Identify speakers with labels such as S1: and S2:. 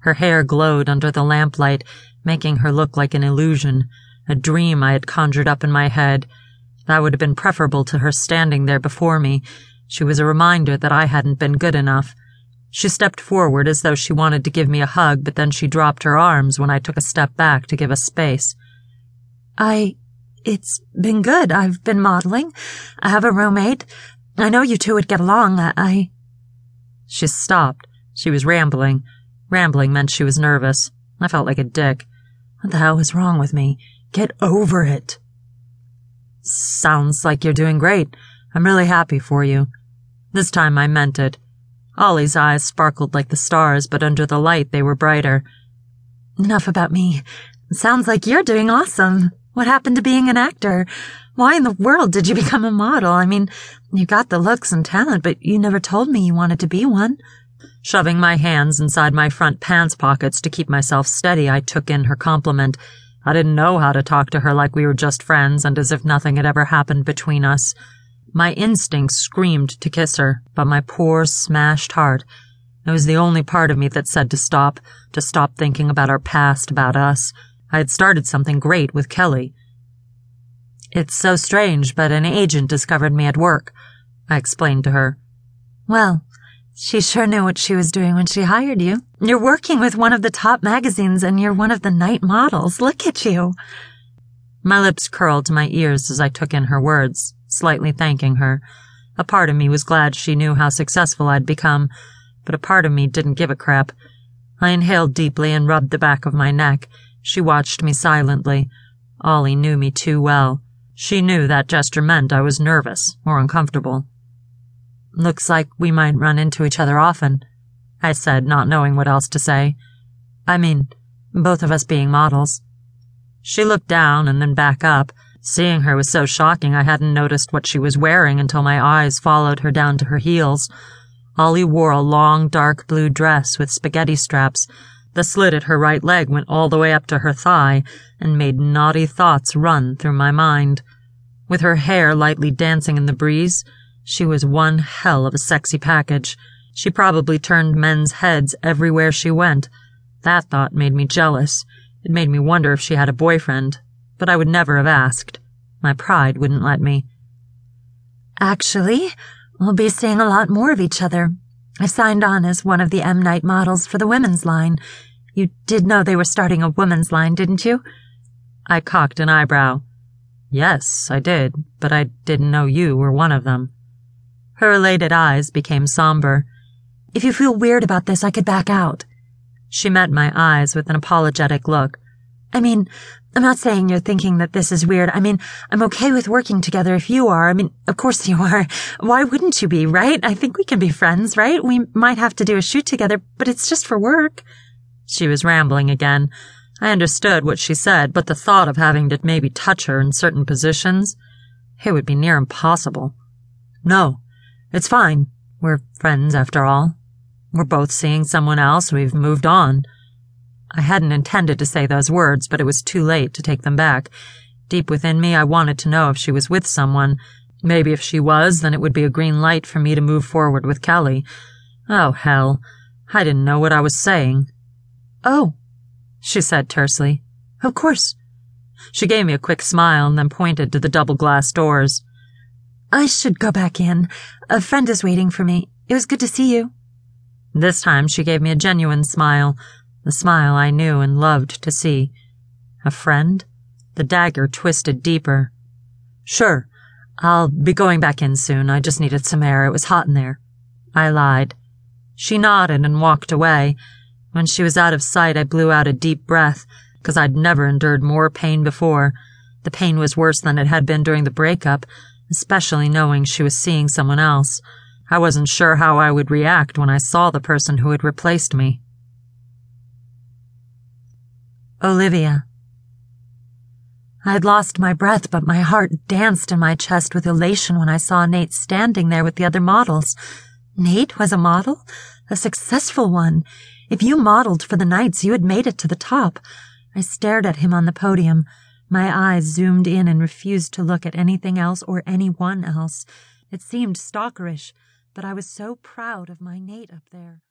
S1: Her hair glowed under the lamplight, making her look like an illusion, a dream I had conjured up in my head. That would have been preferable to her standing there before me. She was a reminder that I hadn't been good enough. She stepped forward as though she wanted to give me a hug, but then she dropped her arms when I took a step back to give us space.
S2: I. It's been good. I've been modeling. I have a roommate. I know you two would get along. I.
S1: She stopped. She was rambling. Rambling meant she was nervous. I felt like a dick. What the hell is wrong with me? Get over it. Sounds like you're doing great. I'm really happy for you. This time I meant it. Ollie's eyes sparkled like the stars, but under the light they were brighter.
S2: Enough about me. Sounds like you're doing awesome. What happened to being an actor? Why in the world did you become a model? I mean, you got the looks and talent, but you never told me you wanted to be one.
S1: Shoving my hands inside my front pants pockets to keep myself steady, I took in her compliment. I didn't know how to talk to her like we were just friends and as if nothing had ever happened between us. My instincts screamed to kiss her, but my poor, smashed heart. It was the only part of me that said to stop, to stop thinking about our past, about us. I had started something great with Kelly. It's so strange, but an agent discovered me at work, I explained to her.
S2: Well, she sure knew what she was doing when she hired you. You're working with one of the top magazines and you're one of the Knight models. Look at you.
S1: My lips curled to my ears as I took in her words, slightly thanking her. A part of me was glad she knew how successful I'd become, but a part of me didn't give a crap. I inhaled deeply and rubbed the back of my neck. She watched me silently. Ollie knew me too well. She knew that gesture meant I was nervous or uncomfortable. Looks like we might run into each other often, I said, not knowing what else to say. I mean, both of us being models. She looked down and then back up. Seeing her was so shocking I hadn't noticed what she was wearing until my eyes followed her down to her heels. Ollie wore a long, dark blue dress with spaghetti straps the slit at her right leg went all the way up to her thigh and made naughty thoughts run through my mind. With her hair lightly dancing in the breeze, she was one hell of a sexy package. She probably turned men's heads everywhere she went. That thought made me jealous. It made me wonder if she had a boyfriend, but I would never have asked. My pride wouldn't let me.
S2: Actually, we'll be seeing a lot more of each other. I signed on as one of the M Knight models for the women's line. You did know they were starting a women's line, didn't you?
S1: I cocked an eyebrow. Yes, I did, but I didn't know you were one of them. Her elated eyes became somber.
S2: If you feel weird about this, I could back out.
S1: She met my eyes with an apologetic look.
S2: I mean, I'm not saying you're thinking that this is weird. I mean, I'm okay with working together if you are. I mean, of course you are. Why wouldn't you be, right? I think we can be friends, right? We might have to do a shoot together, but it's just for work.
S1: She was rambling again. I understood what she said, but the thought of having to maybe touch her in certain positions, it would be near impossible. No, it's fine. We're friends after all. We're both seeing someone else. We've moved on. I hadn't intended to say those words, but it was too late to take them back. Deep within me, I wanted to know if she was with someone. Maybe if she was, then it would be a green light for me to move forward with Kelly. Oh, hell. I didn't know what I was saying.
S2: Oh, she said tersely. Of course.
S1: She gave me a quick smile and then pointed to the double glass doors.
S2: I should go back in. A friend is waiting for me. It was good to see you.
S1: This time she gave me a genuine smile, the smile I knew and loved to see. A friend? The dagger twisted deeper. Sure, I'll be going back in soon. I just needed some air. It was hot in there. I lied. She nodded and walked away. When she was out of sight, I blew out a deep breath, because I'd never endured more pain before. The pain was worse than it had been during the breakup, especially knowing she was seeing someone else. I wasn't sure how I would react when I saw the person who had replaced me.
S2: Olivia. I had lost my breath, but my heart danced in my chest with elation when I saw Nate standing there with the other models. Nate was a model? A successful one. If you modeled for the Knights, you had made it to the top. I stared at him on the podium. My eyes zoomed in and refused to look at anything else or anyone else. It seemed stalkerish, but I was so proud of my Nate up there.